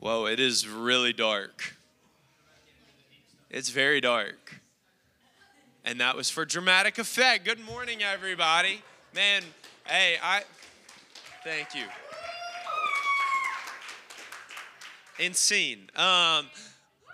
Whoa, it is really dark. It's very dark. And that was for dramatic effect. Good morning, everybody. Man, hey, I thank you. Insane. Um,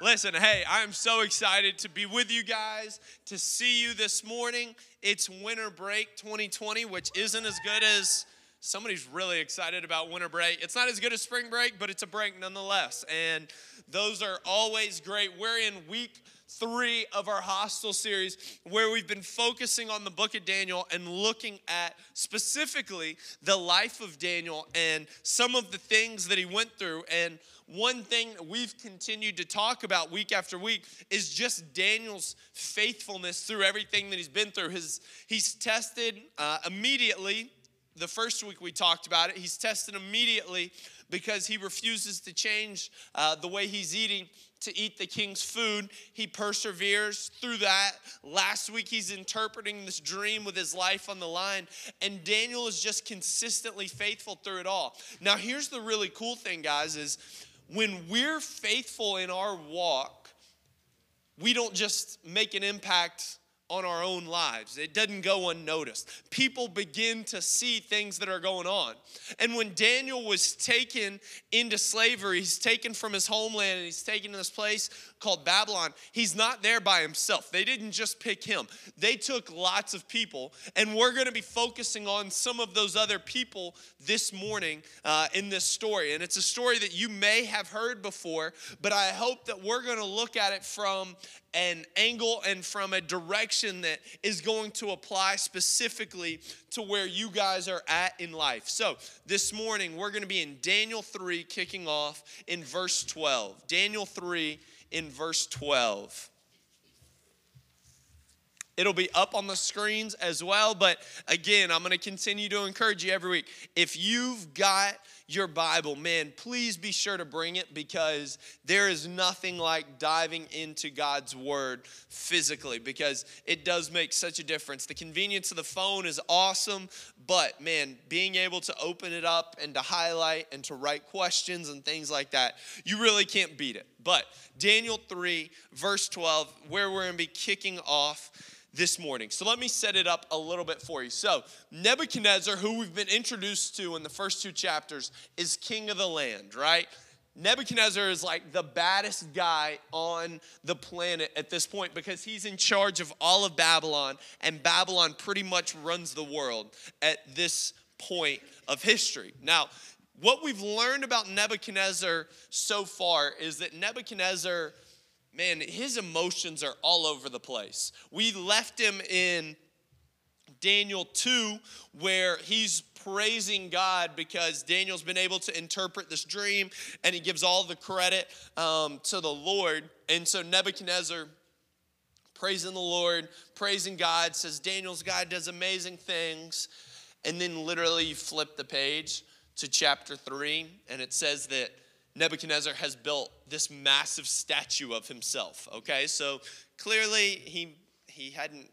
listen, hey, I'm so excited to be with you guys, to see you this morning. It's winter break 2020, which isn't as good as somebody's really excited about winter break. It's not as good as spring break, but it's a break nonetheless. And those are always great. We're in week three of our hostel series where we've been focusing on the book of Daniel and looking at specifically the life of Daniel and some of the things that he went through. And one thing that we've continued to talk about week after week is just Daniel's faithfulness through everything that he's been through. His, he's tested uh, immediately the first week we talked about it. He's tested immediately because he refuses to change uh, the way he's eating to eat the king's food. He perseveres through that. Last week, he's interpreting this dream with his life on the line. And Daniel is just consistently faithful through it all. Now, here's the really cool thing, guys, is when we're faithful in our walk, we don't just make an impact on our own lives. It doesn't go unnoticed. People begin to see things that are going on. And when Daniel was taken into slavery, he's taken from his homeland and he's taken to this place called Babylon. He's not there by himself. They didn't just pick him, they took lots of people. And we're going to be focusing on some of those other people this morning uh, in this story. And it's a story that you may have heard before, but I hope that we're going to look at it from an angle and from a direction that is going to apply specifically to where you guys are at in life. So, this morning we're going to be in Daniel 3, kicking off in verse 12. Daniel 3 in verse 12. It'll be up on the screens as well. But again, I'm going to continue to encourage you every week. If you've got your Bible, man, please be sure to bring it because there is nothing like diving into God's Word physically because it does make such a difference. The convenience of the phone is awesome, but man, being able to open it up and to highlight and to write questions and things like that, you really can't beat it. But Daniel 3, verse 12, where we're going to be kicking off this morning. So let me set it up a little bit for you. So, Nebuchadnezzar, who we've been introduced to in the first two chapters, is king of the land, right? Nebuchadnezzar is like the baddest guy on the planet at this point because he's in charge of all of Babylon, and Babylon pretty much runs the world at this point of history. Now, what we've learned about Nebuchadnezzar so far is that Nebuchadnezzar man, his emotions are all over the place. We left him in Daniel 2, where he's praising God because Daniel's been able to interpret this dream and he gives all the credit um, to the Lord. And so Nebuchadnezzar, praising the Lord, praising God, says, Daniel's God does amazing things. And then literally you flip the page to chapter 3, and it says that Nebuchadnezzar has built this massive statue of himself. Okay, so clearly he he hadn't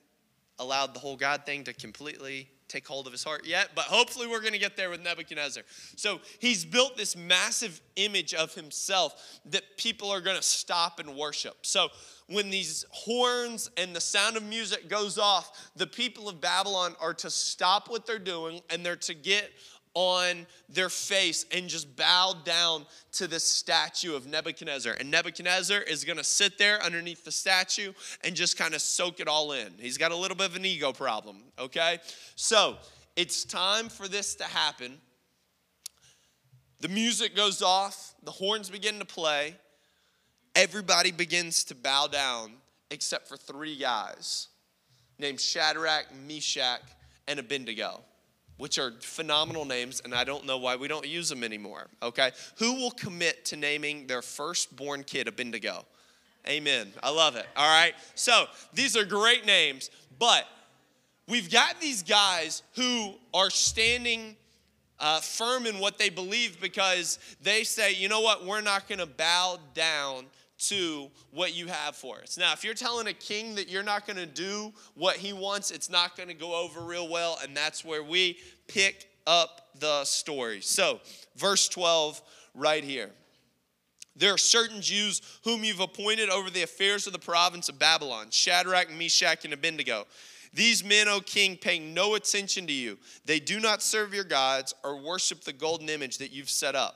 allowed the whole God thing to completely take hold of his heart yet, but hopefully we're going to get there with Nebuchadnezzar. So he's built this massive image of himself that people are going to stop and worship. So when these horns and the sound of music goes off, the people of Babylon are to stop what they're doing and they're to get on their face and just bow down to this statue of Nebuchadnezzar. And Nebuchadnezzar is going to sit there underneath the statue and just kind of soak it all in. He's got a little bit of an ego problem, okay? So it's time for this to happen. The music goes off, the horns begin to play, everybody begins to bow down except for three guys named Shadrach, Meshach, and Abednego which are phenomenal names, and I don't know why we don't use them anymore. Okay? Who will commit to naming their firstborn kid Abednego? Amen. I love it. All right? So these are great names, but we've got these guys who are standing uh, firm in what they believe because they say, you know what, we're not going to bow down to what you have for us. Now, if you're telling a king that you're not going to do what he wants, it's not going to go over real well, and that's where we pick up the story. So, verse 12 right here. There are certain Jews whom you've appointed over the affairs of the province of Babylon Shadrach, Meshach, and Abednego. These men, O king, pay no attention to you. They do not serve your gods or worship the golden image that you've set up.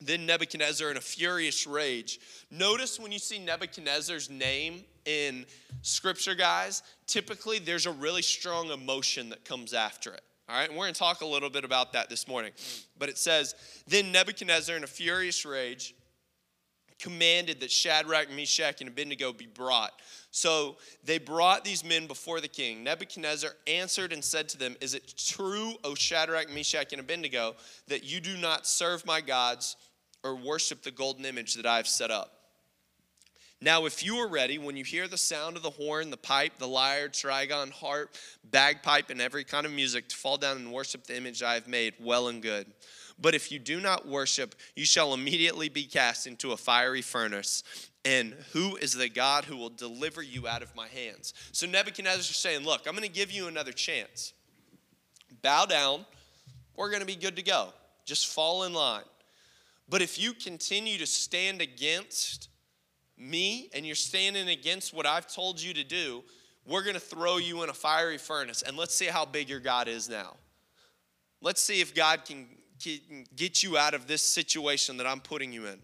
Then Nebuchadnezzar, in a furious rage, notice when you see Nebuchadnezzar's name in scripture, guys, typically there's a really strong emotion that comes after it. All right, and we're gonna talk a little bit about that this morning. But it says, Then Nebuchadnezzar, in a furious rage, commanded that Shadrach, Meshach, and Abednego be brought. So they brought these men before the king. Nebuchadnezzar answered and said to them, Is it true, O Shadrach, Meshach, and Abednego, that you do not serve my gods or worship the golden image that I have set up? Now, if you are ready, when you hear the sound of the horn, the pipe, the lyre, trigon, harp, bagpipe, and every kind of music, to fall down and worship the image I have made, well and good. But if you do not worship, you shall immediately be cast into a fiery furnace. And who is the God who will deliver you out of my hands? So Nebuchadnezzar is saying, Look, I'm going to give you another chance. Bow down. We're going to be good to go. Just fall in line. But if you continue to stand against me and you're standing against what I've told you to do, we're going to throw you in a fiery furnace. And let's see how big your God is now. Let's see if God can get you out of this situation that I'm putting you in?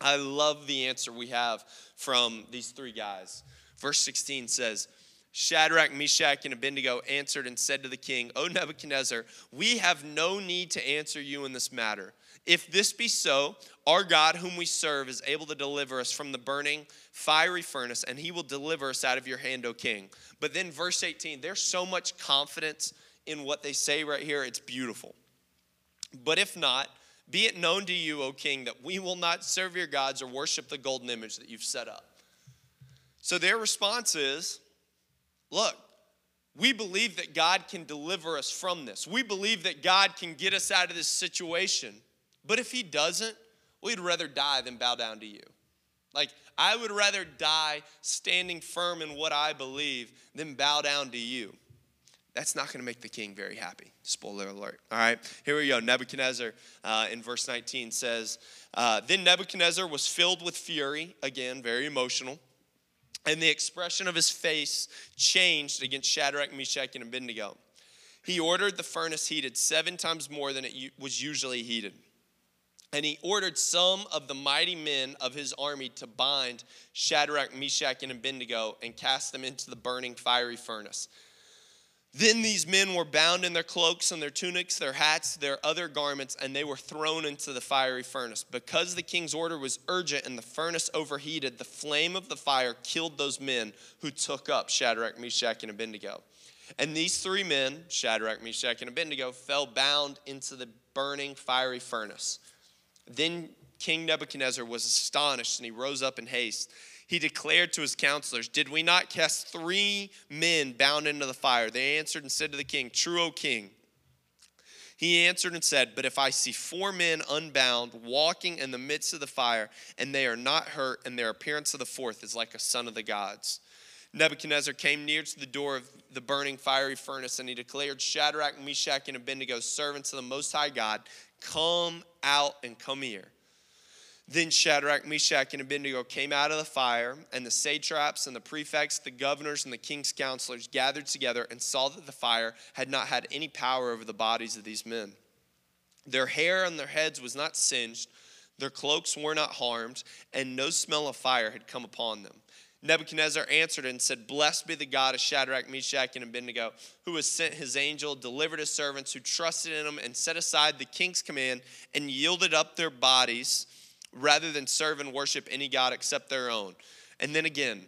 I love the answer we have from these three guys. Verse 16 says, Shadrach, Meshach, and Abednego answered and said to the king, O Nebuchadnezzar, we have no need to answer you in this matter. If this be so, our God, whom we serve, is able to deliver us from the burning, fiery furnace, and he will deliver us out of your hand, O king. But then, verse 18, there's so much confidence in what they say right here, it's beautiful. But if not, be it known to you, O king, that we will not serve your gods or worship the golden image that you've set up. So their response is look, we believe that God can deliver us from this. We believe that God can get us out of this situation. But if He doesn't, we'd rather die than bow down to you. Like, I would rather die standing firm in what I believe than bow down to you that's not going to make the king very happy. Spoiler alert. All right, here we go. Nebuchadnezzar uh, in verse 19 says, uh, Then Nebuchadnezzar was filled with fury, again, very emotional, and the expression of his face changed against Shadrach, Meshach, and Abednego. He ordered the furnace heated seven times more than it was usually heated. And he ordered some of the mighty men of his army to bind Shadrach, Meshach, and Abednego and cast them into the burning fiery furnace. Then these men were bound in their cloaks and their tunics, their hats, their other garments, and they were thrown into the fiery furnace. Because the king's order was urgent and the furnace overheated, the flame of the fire killed those men who took up Shadrach, Meshach, and Abednego. And these three men, Shadrach, Meshach, and Abednego, fell bound into the burning fiery furnace. Then King Nebuchadnezzar was astonished and he rose up in haste he declared to his counselors, Did we not cast three men bound into the fire? They answered and said to the king, True, O king. He answered and said, But if I see four men unbound walking in the midst of the fire, and they are not hurt, and their appearance of the fourth is like a son of the gods. Nebuchadnezzar came near to the door of the burning fiery furnace, and he declared, Shadrach, Meshach, and Abednego, servants of the Most High God, come out and come here. Then Shadrach, Meshach, and Abednego came out of the fire, and the satraps and the prefects, the governors, and the king's counselors gathered together and saw that the fire had not had any power over the bodies of these men. Their hair on their heads was not singed, their cloaks were not harmed, and no smell of fire had come upon them. Nebuchadnezzar answered and said, Blessed be the God of Shadrach, Meshach, and Abednego, who has sent his angel, delivered his servants who trusted in him, and set aside the king's command, and yielded up their bodies rather than serve and worship any God except their own. And then again,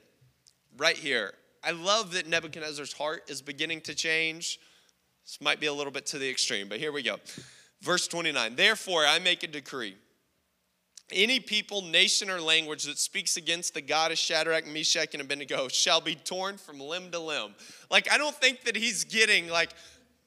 right here, I love that Nebuchadnezzar's heart is beginning to change. This might be a little bit to the extreme, but here we go. Verse 29 Therefore, I make a decree. Any people, nation, or language that speaks against the God of Shadrach, Meshach, and Abednego shall be torn from limb to limb. Like, I don't think that he's getting, like,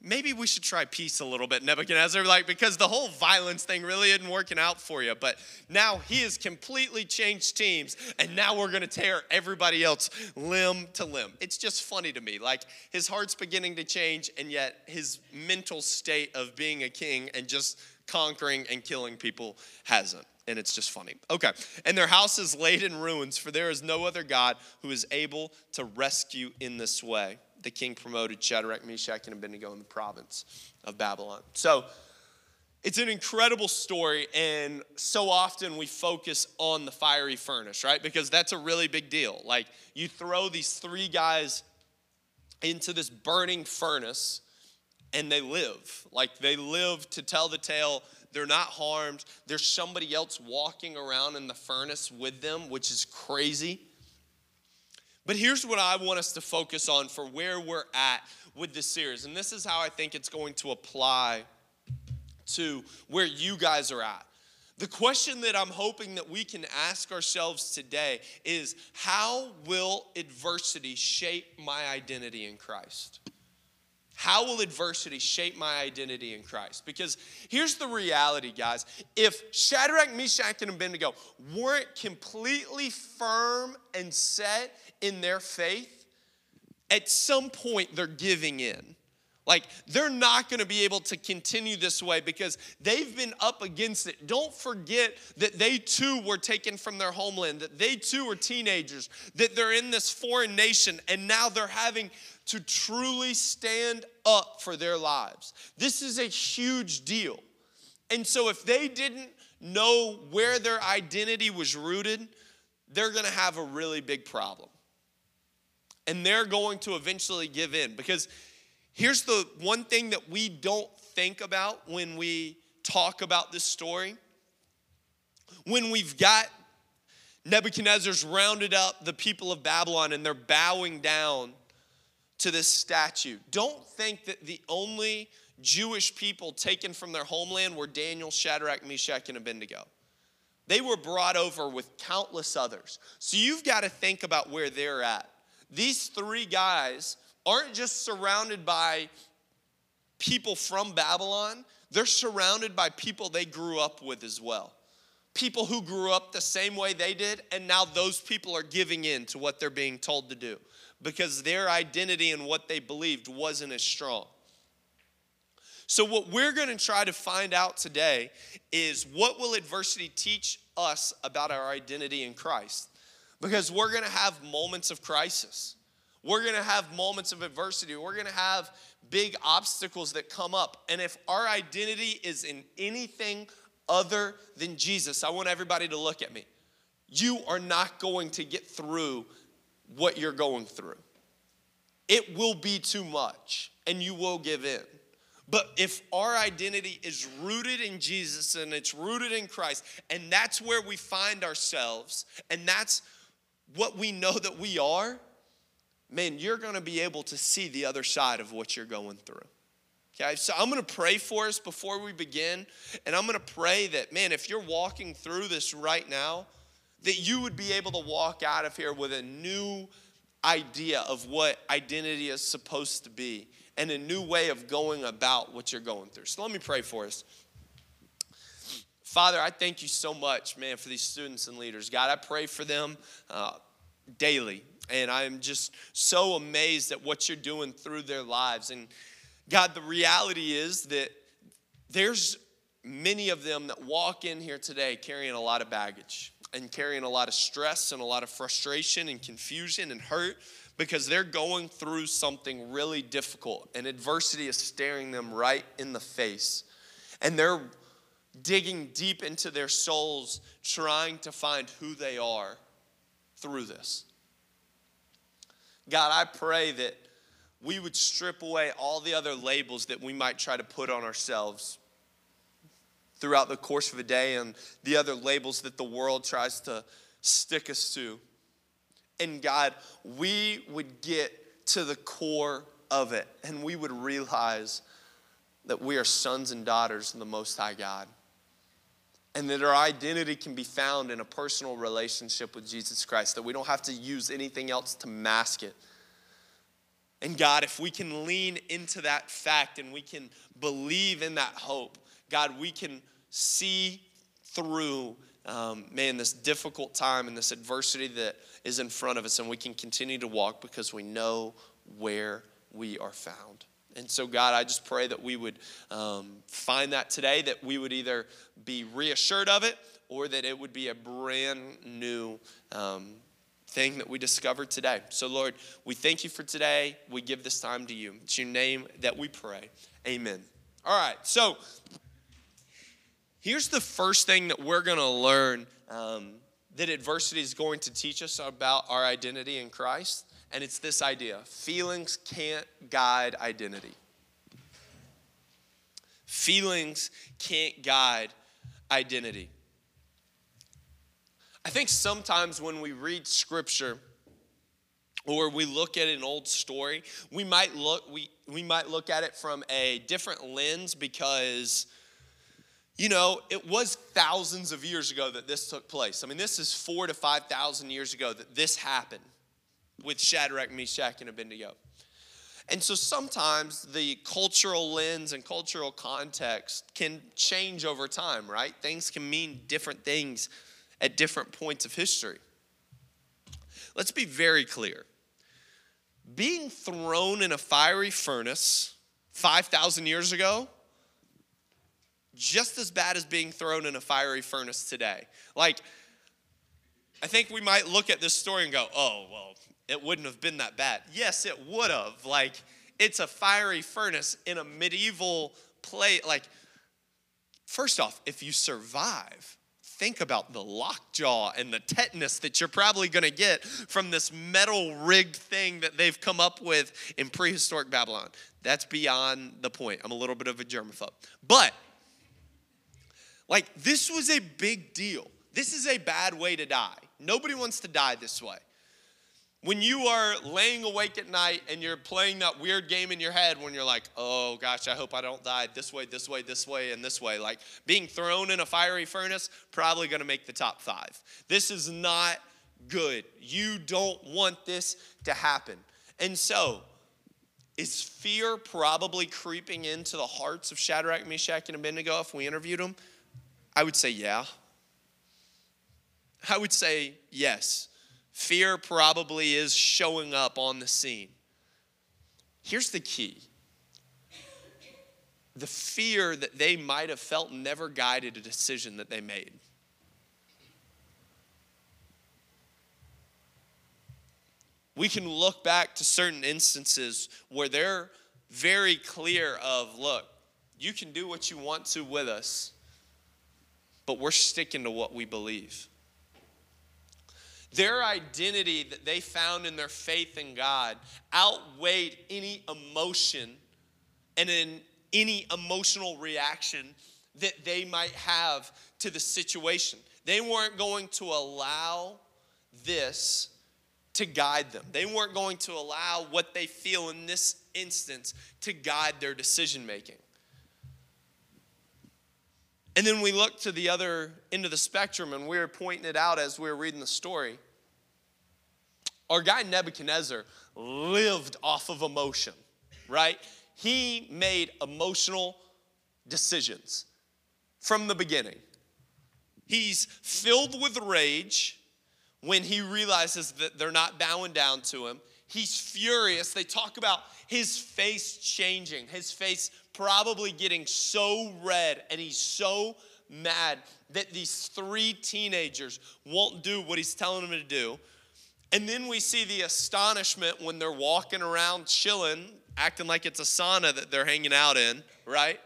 maybe we should try peace a little bit, Nebuchadnezzar, like because the whole violence thing really isn't working out for you. But now he has completely changed teams, and now we're gonna tear everybody else limb to limb. It's just funny to me. Like his heart's beginning to change, and yet his mental state of being a king and just conquering and killing people hasn't. And it's just funny. Okay. And their house is laid in ruins, for there is no other God who is able to rescue in this way. The king promoted Shadrach, Meshach, and Abednego in the province of Babylon. So it's an incredible story, and so often we focus on the fiery furnace, right? Because that's a really big deal. Like, you throw these three guys into this burning furnace, and they live. Like, they live to tell the tale. They're not harmed. There's somebody else walking around in the furnace with them, which is crazy. But here's what I want us to focus on for where we're at with this series. And this is how I think it's going to apply to where you guys are at. The question that I'm hoping that we can ask ourselves today is how will adversity shape my identity in Christ? How will adversity shape my identity in Christ? Because here's the reality, guys. If Shadrach, Meshach, and Abednego weren't completely firm and set in their faith, at some point they're giving in. Like, they're not gonna be able to continue this way because they've been up against it. Don't forget that they too were taken from their homeland, that they too were teenagers, that they're in this foreign nation, and now they're having to truly stand up for their lives. This is a huge deal. And so, if they didn't know where their identity was rooted, they're gonna have a really big problem. And they're going to eventually give in because Here's the one thing that we don't think about when we talk about this story. When we've got Nebuchadnezzar's rounded up the people of Babylon and they're bowing down to this statue, don't think that the only Jewish people taken from their homeland were Daniel, Shadrach, Meshach, and Abednego. They were brought over with countless others. So you've got to think about where they're at. These three guys aren't just surrounded by people from Babylon, they're surrounded by people they grew up with as well. People who grew up the same way they did, and now those people are giving in to what they're being told to do because their identity and what they believed wasn't as strong. So, what we're going to try to find out today is what will adversity teach us about our identity in Christ? Because we're going to have moments of crisis. We're gonna have moments of adversity. We're gonna have big obstacles that come up. And if our identity is in anything other than Jesus, I want everybody to look at me. You are not going to get through what you're going through. It will be too much and you will give in. But if our identity is rooted in Jesus and it's rooted in Christ, and that's where we find ourselves, and that's what we know that we are, man, you're going to be able to see the other side of what you're going through. Okay, so I'm going to pray for us before we begin. And I'm going to pray that, man, if you're walking through this right now, that you would be able to walk out of here with a new idea of what identity is supposed to be and a new way of going about what you're going through. So let me pray for us. Father, I thank you so much, man, for these students and leaders. God, I pray for them uh, daily. And I'm just so amazed at what you're doing through their lives. And God, the reality is that there's many of them that walk in here today carrying a lot of baggage and carrying a lot of stress and a lot of frustration and confusion and hurt because they're going through something really difficult and adversity is staring them right in the face. And they're digging deep into their souls trying to find who they are through this. God, I pray that we would strip away all the other labels that we might try to put on ourselves throughout the course of a day and the other labels that the world tries to stick us to. And God, we would get to the core of it and we would realize that we are sons and daughters of the Most High God and that our identity can be found in a personal relationship with Jesus Christ, that we don't have to use anything else to mask it. And God, if we can lean into that fact and we can believe in that hope, God, we can see through, um, man, this difficult time and this adversity that is in front of us, and we can continue to walk because we know where we are found. And so, God, I just pray that we would um, find that today, that we would either be reassured of it or that it would be a brand new um, thing that we discovered today. So, Lord, we thank you for today. We give this time to you. It's your name that we pray. Amen. All right, so here's the first thing that we're going to learn um, that adversity is going to teach us about our identity in Christ and it's this idea feelings can't guide identity. Feelings can't guide identity. I think sometimes when we read scripture or we look at an old story, we might look we, we might look at it from a different lens because you know, it was thousands of years ago that this took place. I mean, this is 4 to 5,000 years ago that this happened with Shadrach, Meshach, and Abednego. And so sometimes the cultural lens and cultural context can change over time, right? Things can mean different things at different points of history. Let's be very clear. Being thrown in a fiery furnace 5,000 years ago, just as bad as being thrown in a fiery furnace today. Like, I think we might look at this story and go, oh, well, it wouldn't have been that bad. Yes, it would have. Like, it's a fiery furnace in a medieval place. Like, first off, if you survive, think about the lockjaw and the tetanus that you're probably going to get from this metal rigged thing that they've come up with in prehistoric Babylon. That's beyond the point. I'm a little bit of a germaphobe. But, like, this was a big deal. This is a bad way to die. Nobody wants to die this way when you are laying awake at night and you're playing that weird game in your head when you're like, oh gosh, I hope I don't die this way, this way, this way, and this way, like being thrown in a fiery furnace, probably gonna make the top five. This is not good. You don't want this to happen. And so, is fear probably creeping into the hearts of Shadrach, Meshach, and Abednego if we interviewed them? I would say, yeah. I would say yes. Fear probably is showing up on the scene. Here's the key the fear that they might have felt never guided a decision that they made. We can look back to certain instances where they're very clear of look, you can do what you want to with us, but we're sticking to what we believe. Their identity that they found in their faith in God outweighed any emotion and in any emotional reaction that they might have to the situation. They weren't going to allow this to guide them. They weren't going to allow what they feel in this instance to guide their decision making. And then we look to the other end of the spectrum and we were pointing it out as we were reading the story. Our guy Nebuchadnezzar lived off of emotion, right? He made emotional decisions from the beginning. He's filled with rage when he realizes that they're not bowing down to him. He's furious. They talk about his face changing, his face probably getting so red, and he's so mad that these three teenagers won't do what he's telling them to do. And then we see the astonishment when they're walking around chilling, acting like it's a sauna that they're hanging out in, right?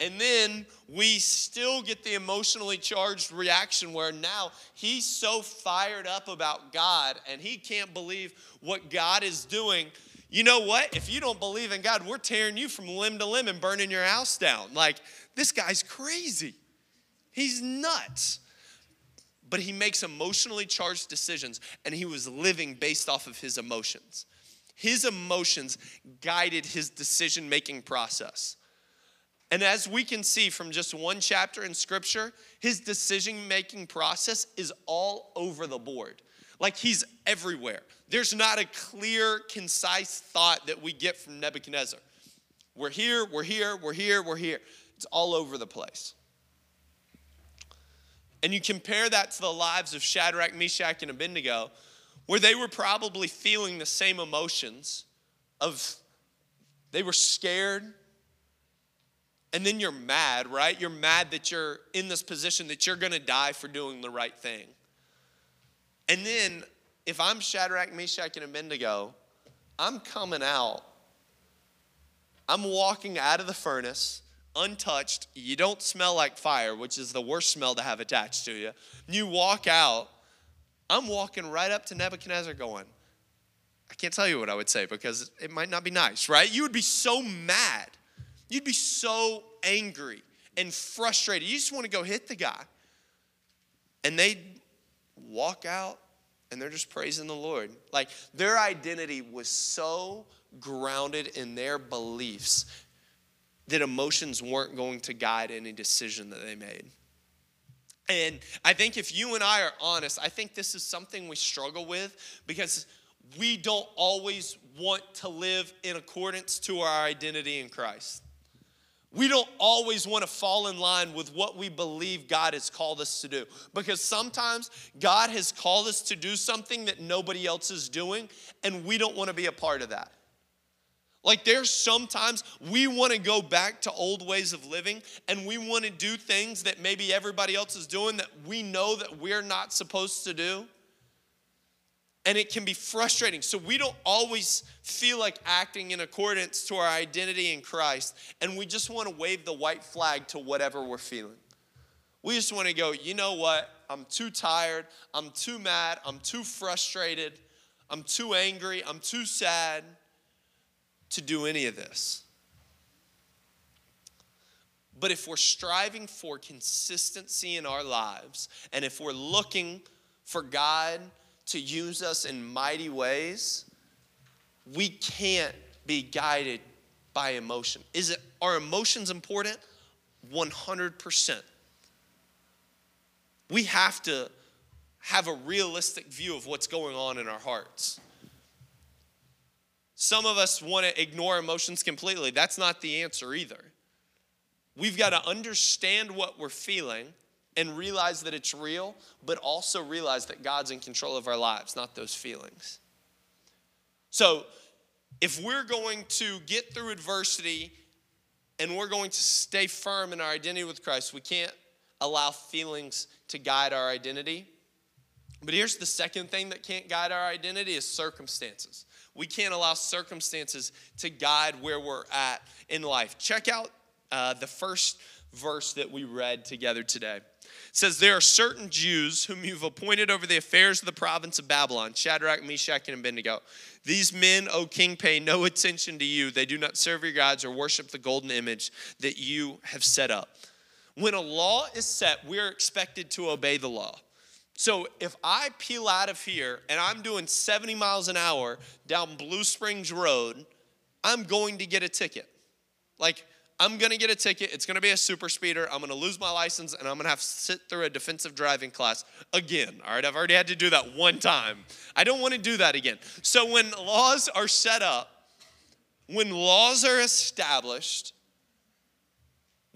And then we still get the emotionally charged reaction where now he's so fired up about God and he can't believe what God is doing. You know what? If you don't believe in God, we're tearing you from limb to limb and burning your house down. Like, this guy's crazy. He's nuts but he makes emotionally charged decisions and he was living based off of his emotions. His emotions guided his decision making process. And as we can see from just one chapter in scripture, his decision making process is all over the board. Like he's everywhere. There's not a clear, concise thought that we get from Nebuchadnezzar. We're here, we're here, we're here, we're here. It's all over the place. And you compare that to the lives of Shadrach, Meshach, and Abednego, where they were probably feeling the same emotions of they were scared. And then you're mad, right? You're mad that you're in this position that you're going to die for doing the right thing. And then if I'm Shadrach, Meshach, and Abednego, I'm coming out. I'm walking out of the furnace untouched. You don't smell like fire, which is the worst smell to have attached to you. You walk out. I'm walking right up to Nebuchadnezzar going, I can't tell you what I would say because it might not be nice, right? You would be so mad. You'd be so angry and frustrated. You just want to go hit the guy. And they walk out and they're just praising the Lord. Like their identity was so grounded in their beliefs that emotions weren't going to guide any decision that they made. And I think if you and I are honest, I think this is something we struggle with because we don't always want to live in accordance to our identity in Christ. We don't always want to fall in line with what we believe God has called us to do because sometimes God has called us to do something that nobody else is doing, and we don't want to be a part of that. Like there's sometimes we want to go back to old ways of living and we want to do things that maybe everybody else is doing that we know that we're not supposed to do. And it can be frustrating. So we don't always feel like acting in accordance to our identity in Christ. And we just want to wave the white flag to whatever we're feeling. We just want to go, you know what? I'm too tired. I'm too mad. I'm too frustrated. I'm too angry. I'm too sad to do any of this. But if we're striving for consistency in our lives, and if we're looking for God to use us in mighty ways, we can't be guided by emotion. Is it are emotions important? 100%. We have to have a realistic view of what's going on in our hearts. Some of us want to ignore emotions completely. That's not the answer either. We've got to understand what we're feeling and realize that it's real, but also realize that God's in control of our lives, not those feelings. So, if we're going to get through adversity and we're going to stay firm in our identity with Christ, we can't allow feelings to guide our identity. But here's the second thing that can't guide our identity is circumstances. We can't allow circumstances to guide where we're at in life. Check out uh, the first verse that we read together today. Says, There are certain Jews whom you've appointed over the affairs of the province of Babylon Shadrach, Meshach, and Abednego. These men, O king, pay no attention to you. They do not serve your gods or worship the golden image that you have set up. When a law is set, we're expected to obey the law. So if I peel out of here and I'm doing 70 miles an hour down Blue Springs Road, I'm going to get a ticket. Like, I'm gonna get a ticket. It's gonna be a super speeder. I'm gonna lose my license and I'm gonna have to sit through a defensive driving class again. All right, I've already had to do that one time. I don't wanna do that again. So when laws are set up, when laws are established,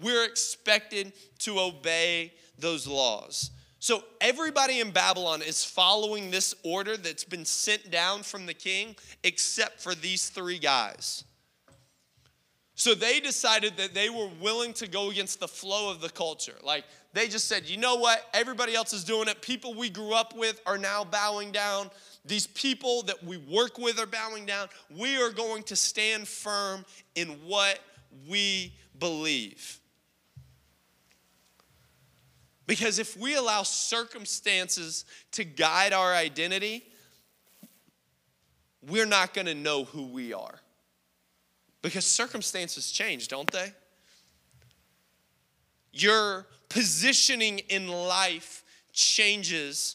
we're expected to obey those laws. So everybody in Babylon is following this order that's been sent down from the king, except for these three guys. So they decided that they were willing to go against the flow of the culture. Like they just said, you know what? Everybody else is doing it. People we grew up with are now bowing down. These people that we work with are bowing down. We are going to stand firm in what we believe. Because if we allow circumstances to guide our identity, we're not going to know who we are. Because circumstances change, don't they? Your positioning in life changes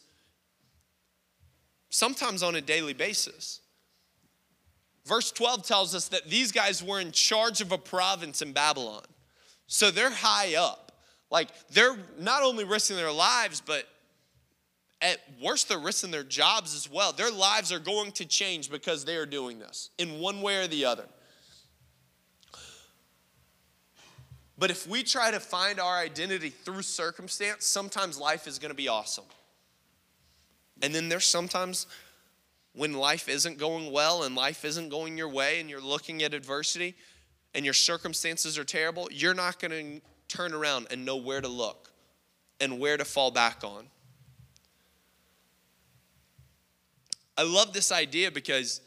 sometimes on a daily basis. Verse 12 tells us that these guys were in charge of a province in Babylon. So they're high up. Like they're not only risking their lives, but at worst, they're risking their jobs as well. Their lives are going to change because they are doing this in one way or the other. But if we try to find our identity through circumstance, sometimes life is going to be awesome. And then there's sometimes when life isn't going well and life isn't going your way and you're looking at adversity, and your circumstances are terrible, you're not going to turn around and know where to look and where to fall back on. I love this idea because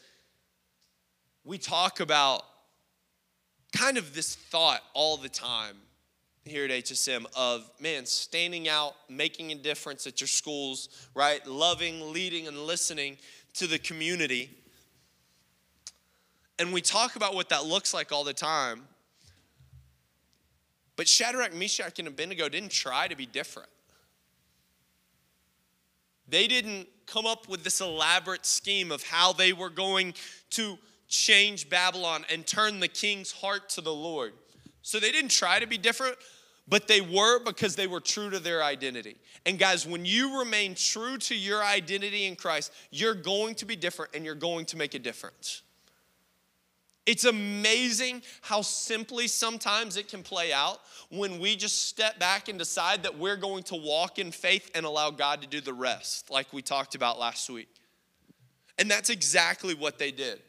we talk about kind of this thought all the time here at HSM of man standing out, making a difference at your schools, right? Loving, leading, and listening to the community. And we talk about what that looks like all the time. But Shadrach, Meshach, and Abednego didn't try to be different. They didn't come up with this elaborate scheme of how they were going to change Babylon and turn the king's heart to the Lord. So they didn't try to be different, but they were because they were true to their identity. And guys, when you remain true to your identity in Christ, you're going to be different and you're going to make a difference. It's amazing how simply sometimes it can play out when we just step back and decide that we're going to walk in faith and allow God to do the rest, like we talked about last week. And that's exactly what they did.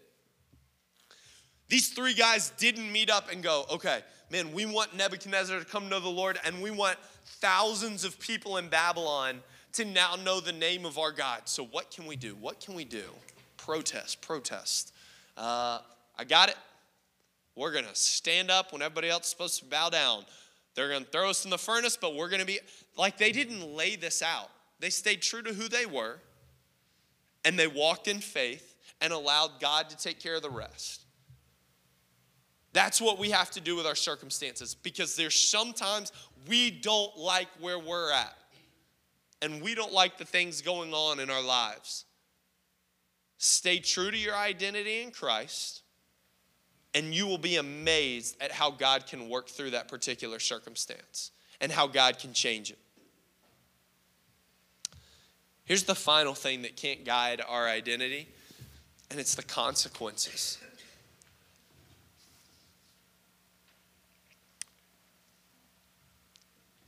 These three guys didn't meet up and go, okay, man, we want Nebuchadnezzar to come know the Lord, and we want thousands of people in Babylon to now know the name of our God. So, what can we do? What can we do? Protest, protest. Uh, I got it. We're going to stand up when everybody else is supposed to bow down. They're going to throw us in the furnace, but we're going to be like they didn't lay this out. They stayed true to who they were, and they walked in faith and allowed God to take care of the rest. That's what we have to do with our circumstances because there's sometimes we don't like where we're at and we don't like the things going on in our lives. Stay true to your identity in Christ, and you will be amazed at how God can work through that particular circumstance and how God can change it. Here's the final thing that can't guide our identity, and it's the consequences.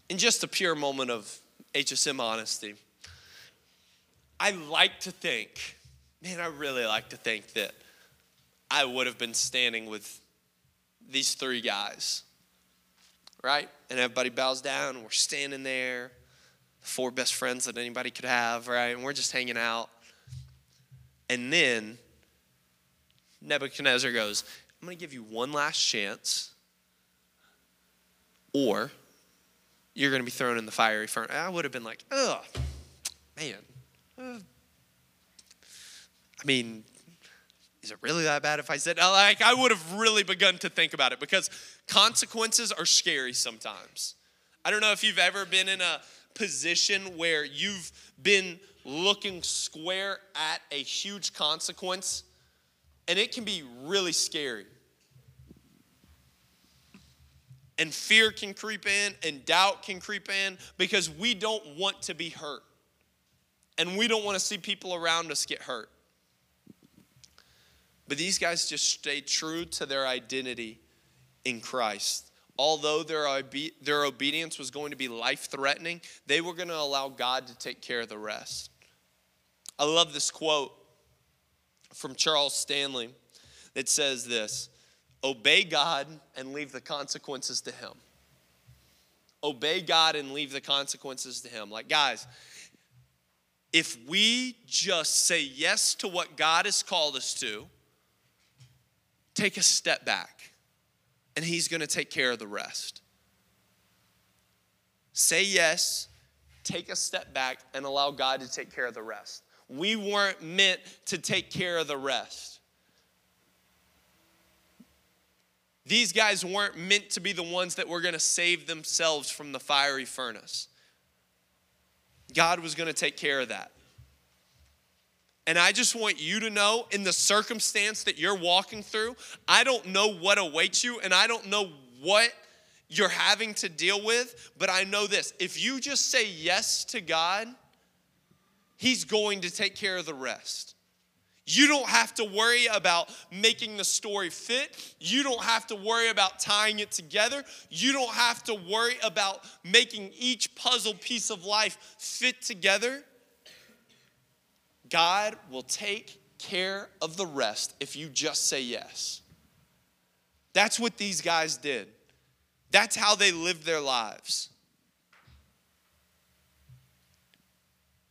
In just a pure moment of HSM honesty, I like to think, man, I really like to think that I would have been standing with these three guys, right? And everybody bows down, and we're standing there, the four best friends that anybody could have, right? And we're just hanging out. And then Nebuchadnezzar goes, I'm going to give you one last chance, or you're going to be thrown in the fiery furnace. I would have been like, oh, man. Uh, I mean, is it really that bad if I said, like, I would have really begun to think about it because consequences are scary sometimes. I don't know if you've ever been in a position where you've been looking square at a huge consequence, and it can be really scary and fear can creep in and doubt can creep in because we don't want to be hurt. And we don't want to see people around us get hurt. But these guys just stayed true to their identity in Christ. Although their, obe- their obedience was going to be life threatening, they were going to allow God to take care of the rest. I love this quote from Charles Stanley that says this Obey God and leave the consequences to Him. Obey God and leave the consequences to Him. Like, guys, if we just say yes to what God has called us to, take a step back and He's going to take care of the rest. Say yes, take a step back, and allow God to take care of the rest. We weren't meant to take care of the rest. These guys weren't meant to be the ones that were going to save themselves from the fiery furnace. God was going to take care of that. And I just want you to know in the circumstance that you're walking through, I don't know what awaits you and I don't know what you're having to deal with, but I know this if you just say yes to God, He's going to take care of the rest. You don't have to worry about making the story fit. You don't have to worry about tying it together. You don't have to worry about making each puzzle piece of life fit together. God will take care of the rest if you just say yes. That's what these guys did. That's how they lived their lives.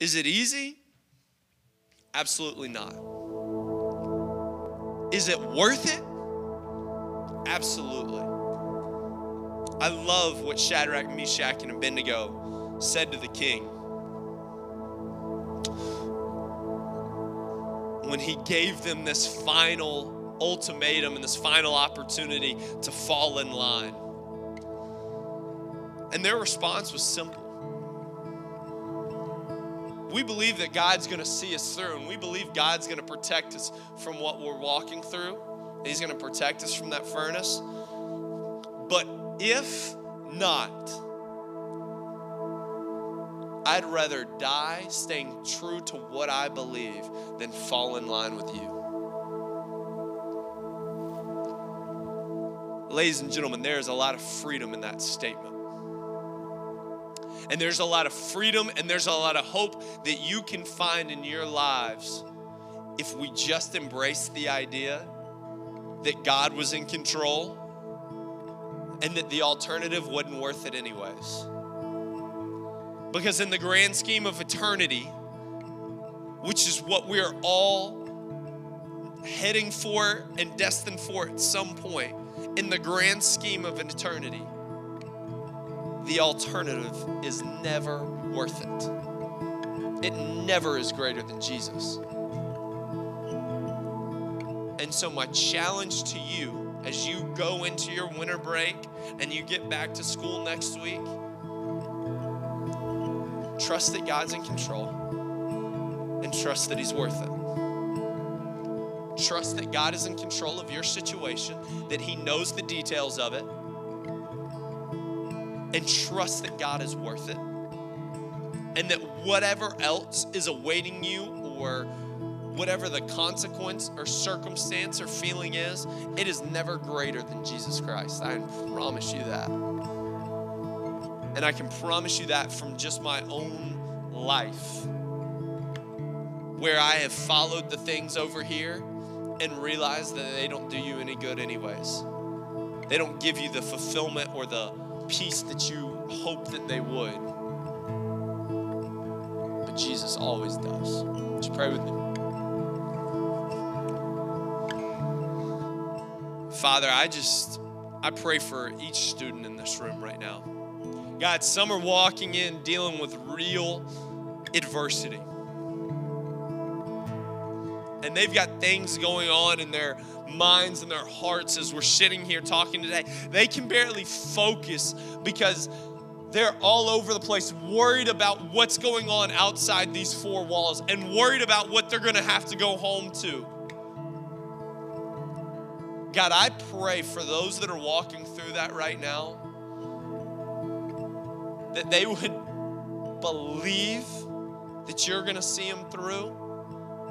Is it easy? Absolutely not. Is it worth it? Absolutely. I love what Shadrach, Meshach, and Abednego said to the king. When he gave them this final ultimatum and this final opportunity to fall in line. And their response was simple. We believe that God's gonna see us through, and we believe God's gonna protect us from what we're walking through. He's gonna protect us from that furnace. But if not, I'd rather die staying true to what I believe than fall in line with you. Ladies and gentlemen, there is a lot of freedom in that statement. And there's a lot of freedom and there's a lot of hope that you can find in your lives if we just embrace the idea that God was in control and that the alternative wasn't worth it, anyways. Because, in the grand scheme of eternity, which is what we're all heading for and destined for at some point, in the grand scheme of eternity, the alternative is never worth it. It never is greater than Jesus. And so, my challenge to you as you go into your winter break and you get back to school next week, trust that God's in control and trust that He's worth it. Trust that God is in control of your situation, that He knows the details of it, and trust that God is worth it. And that whatever else is awaiting you or whatever the consequence or circumstance or feeling is, it is never greater than Jesus Christ. I promise you that. And I can promise you that from just my own life, where I have followed the things over here and realized that they don't do you any good, anyways. They don't give you the fulfillment or the peace that you hope that they would. But Jesus always does. Would you pray with me? Father, I just I pray for each student in this room right now. God, some are walking in dealing with real adversity. They've got things going on in their minds and their hearts as we're sitting here talking today. They can barely focus because they're all over the place, worried about what's going on outside these four walls and worried about what they're gonna have to go home to. God, I pray for those that are walking through that right now that they would believe that you're going to see them through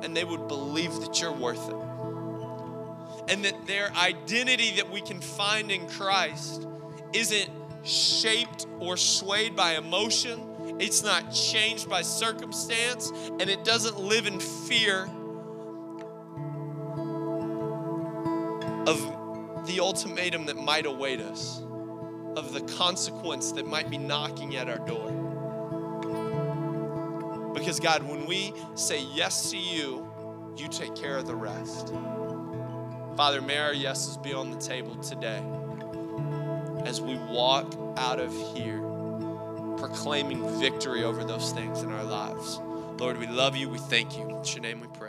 and they would believe that you're worth it. And that their identity that we can find in Christ isn't shaped or swayed by emotion, it's not changed by circumstance, and it doesn't live in fear of the ultimatum that might await us, of the consequence that might be knocking at our door. Because, God, when we say yes to you, you take care of the rest. Father, may our yeses be on the table today as we walk out of here proclaiming victory over those things in our lives. Lord, we love you. We thank you. In your name we pray.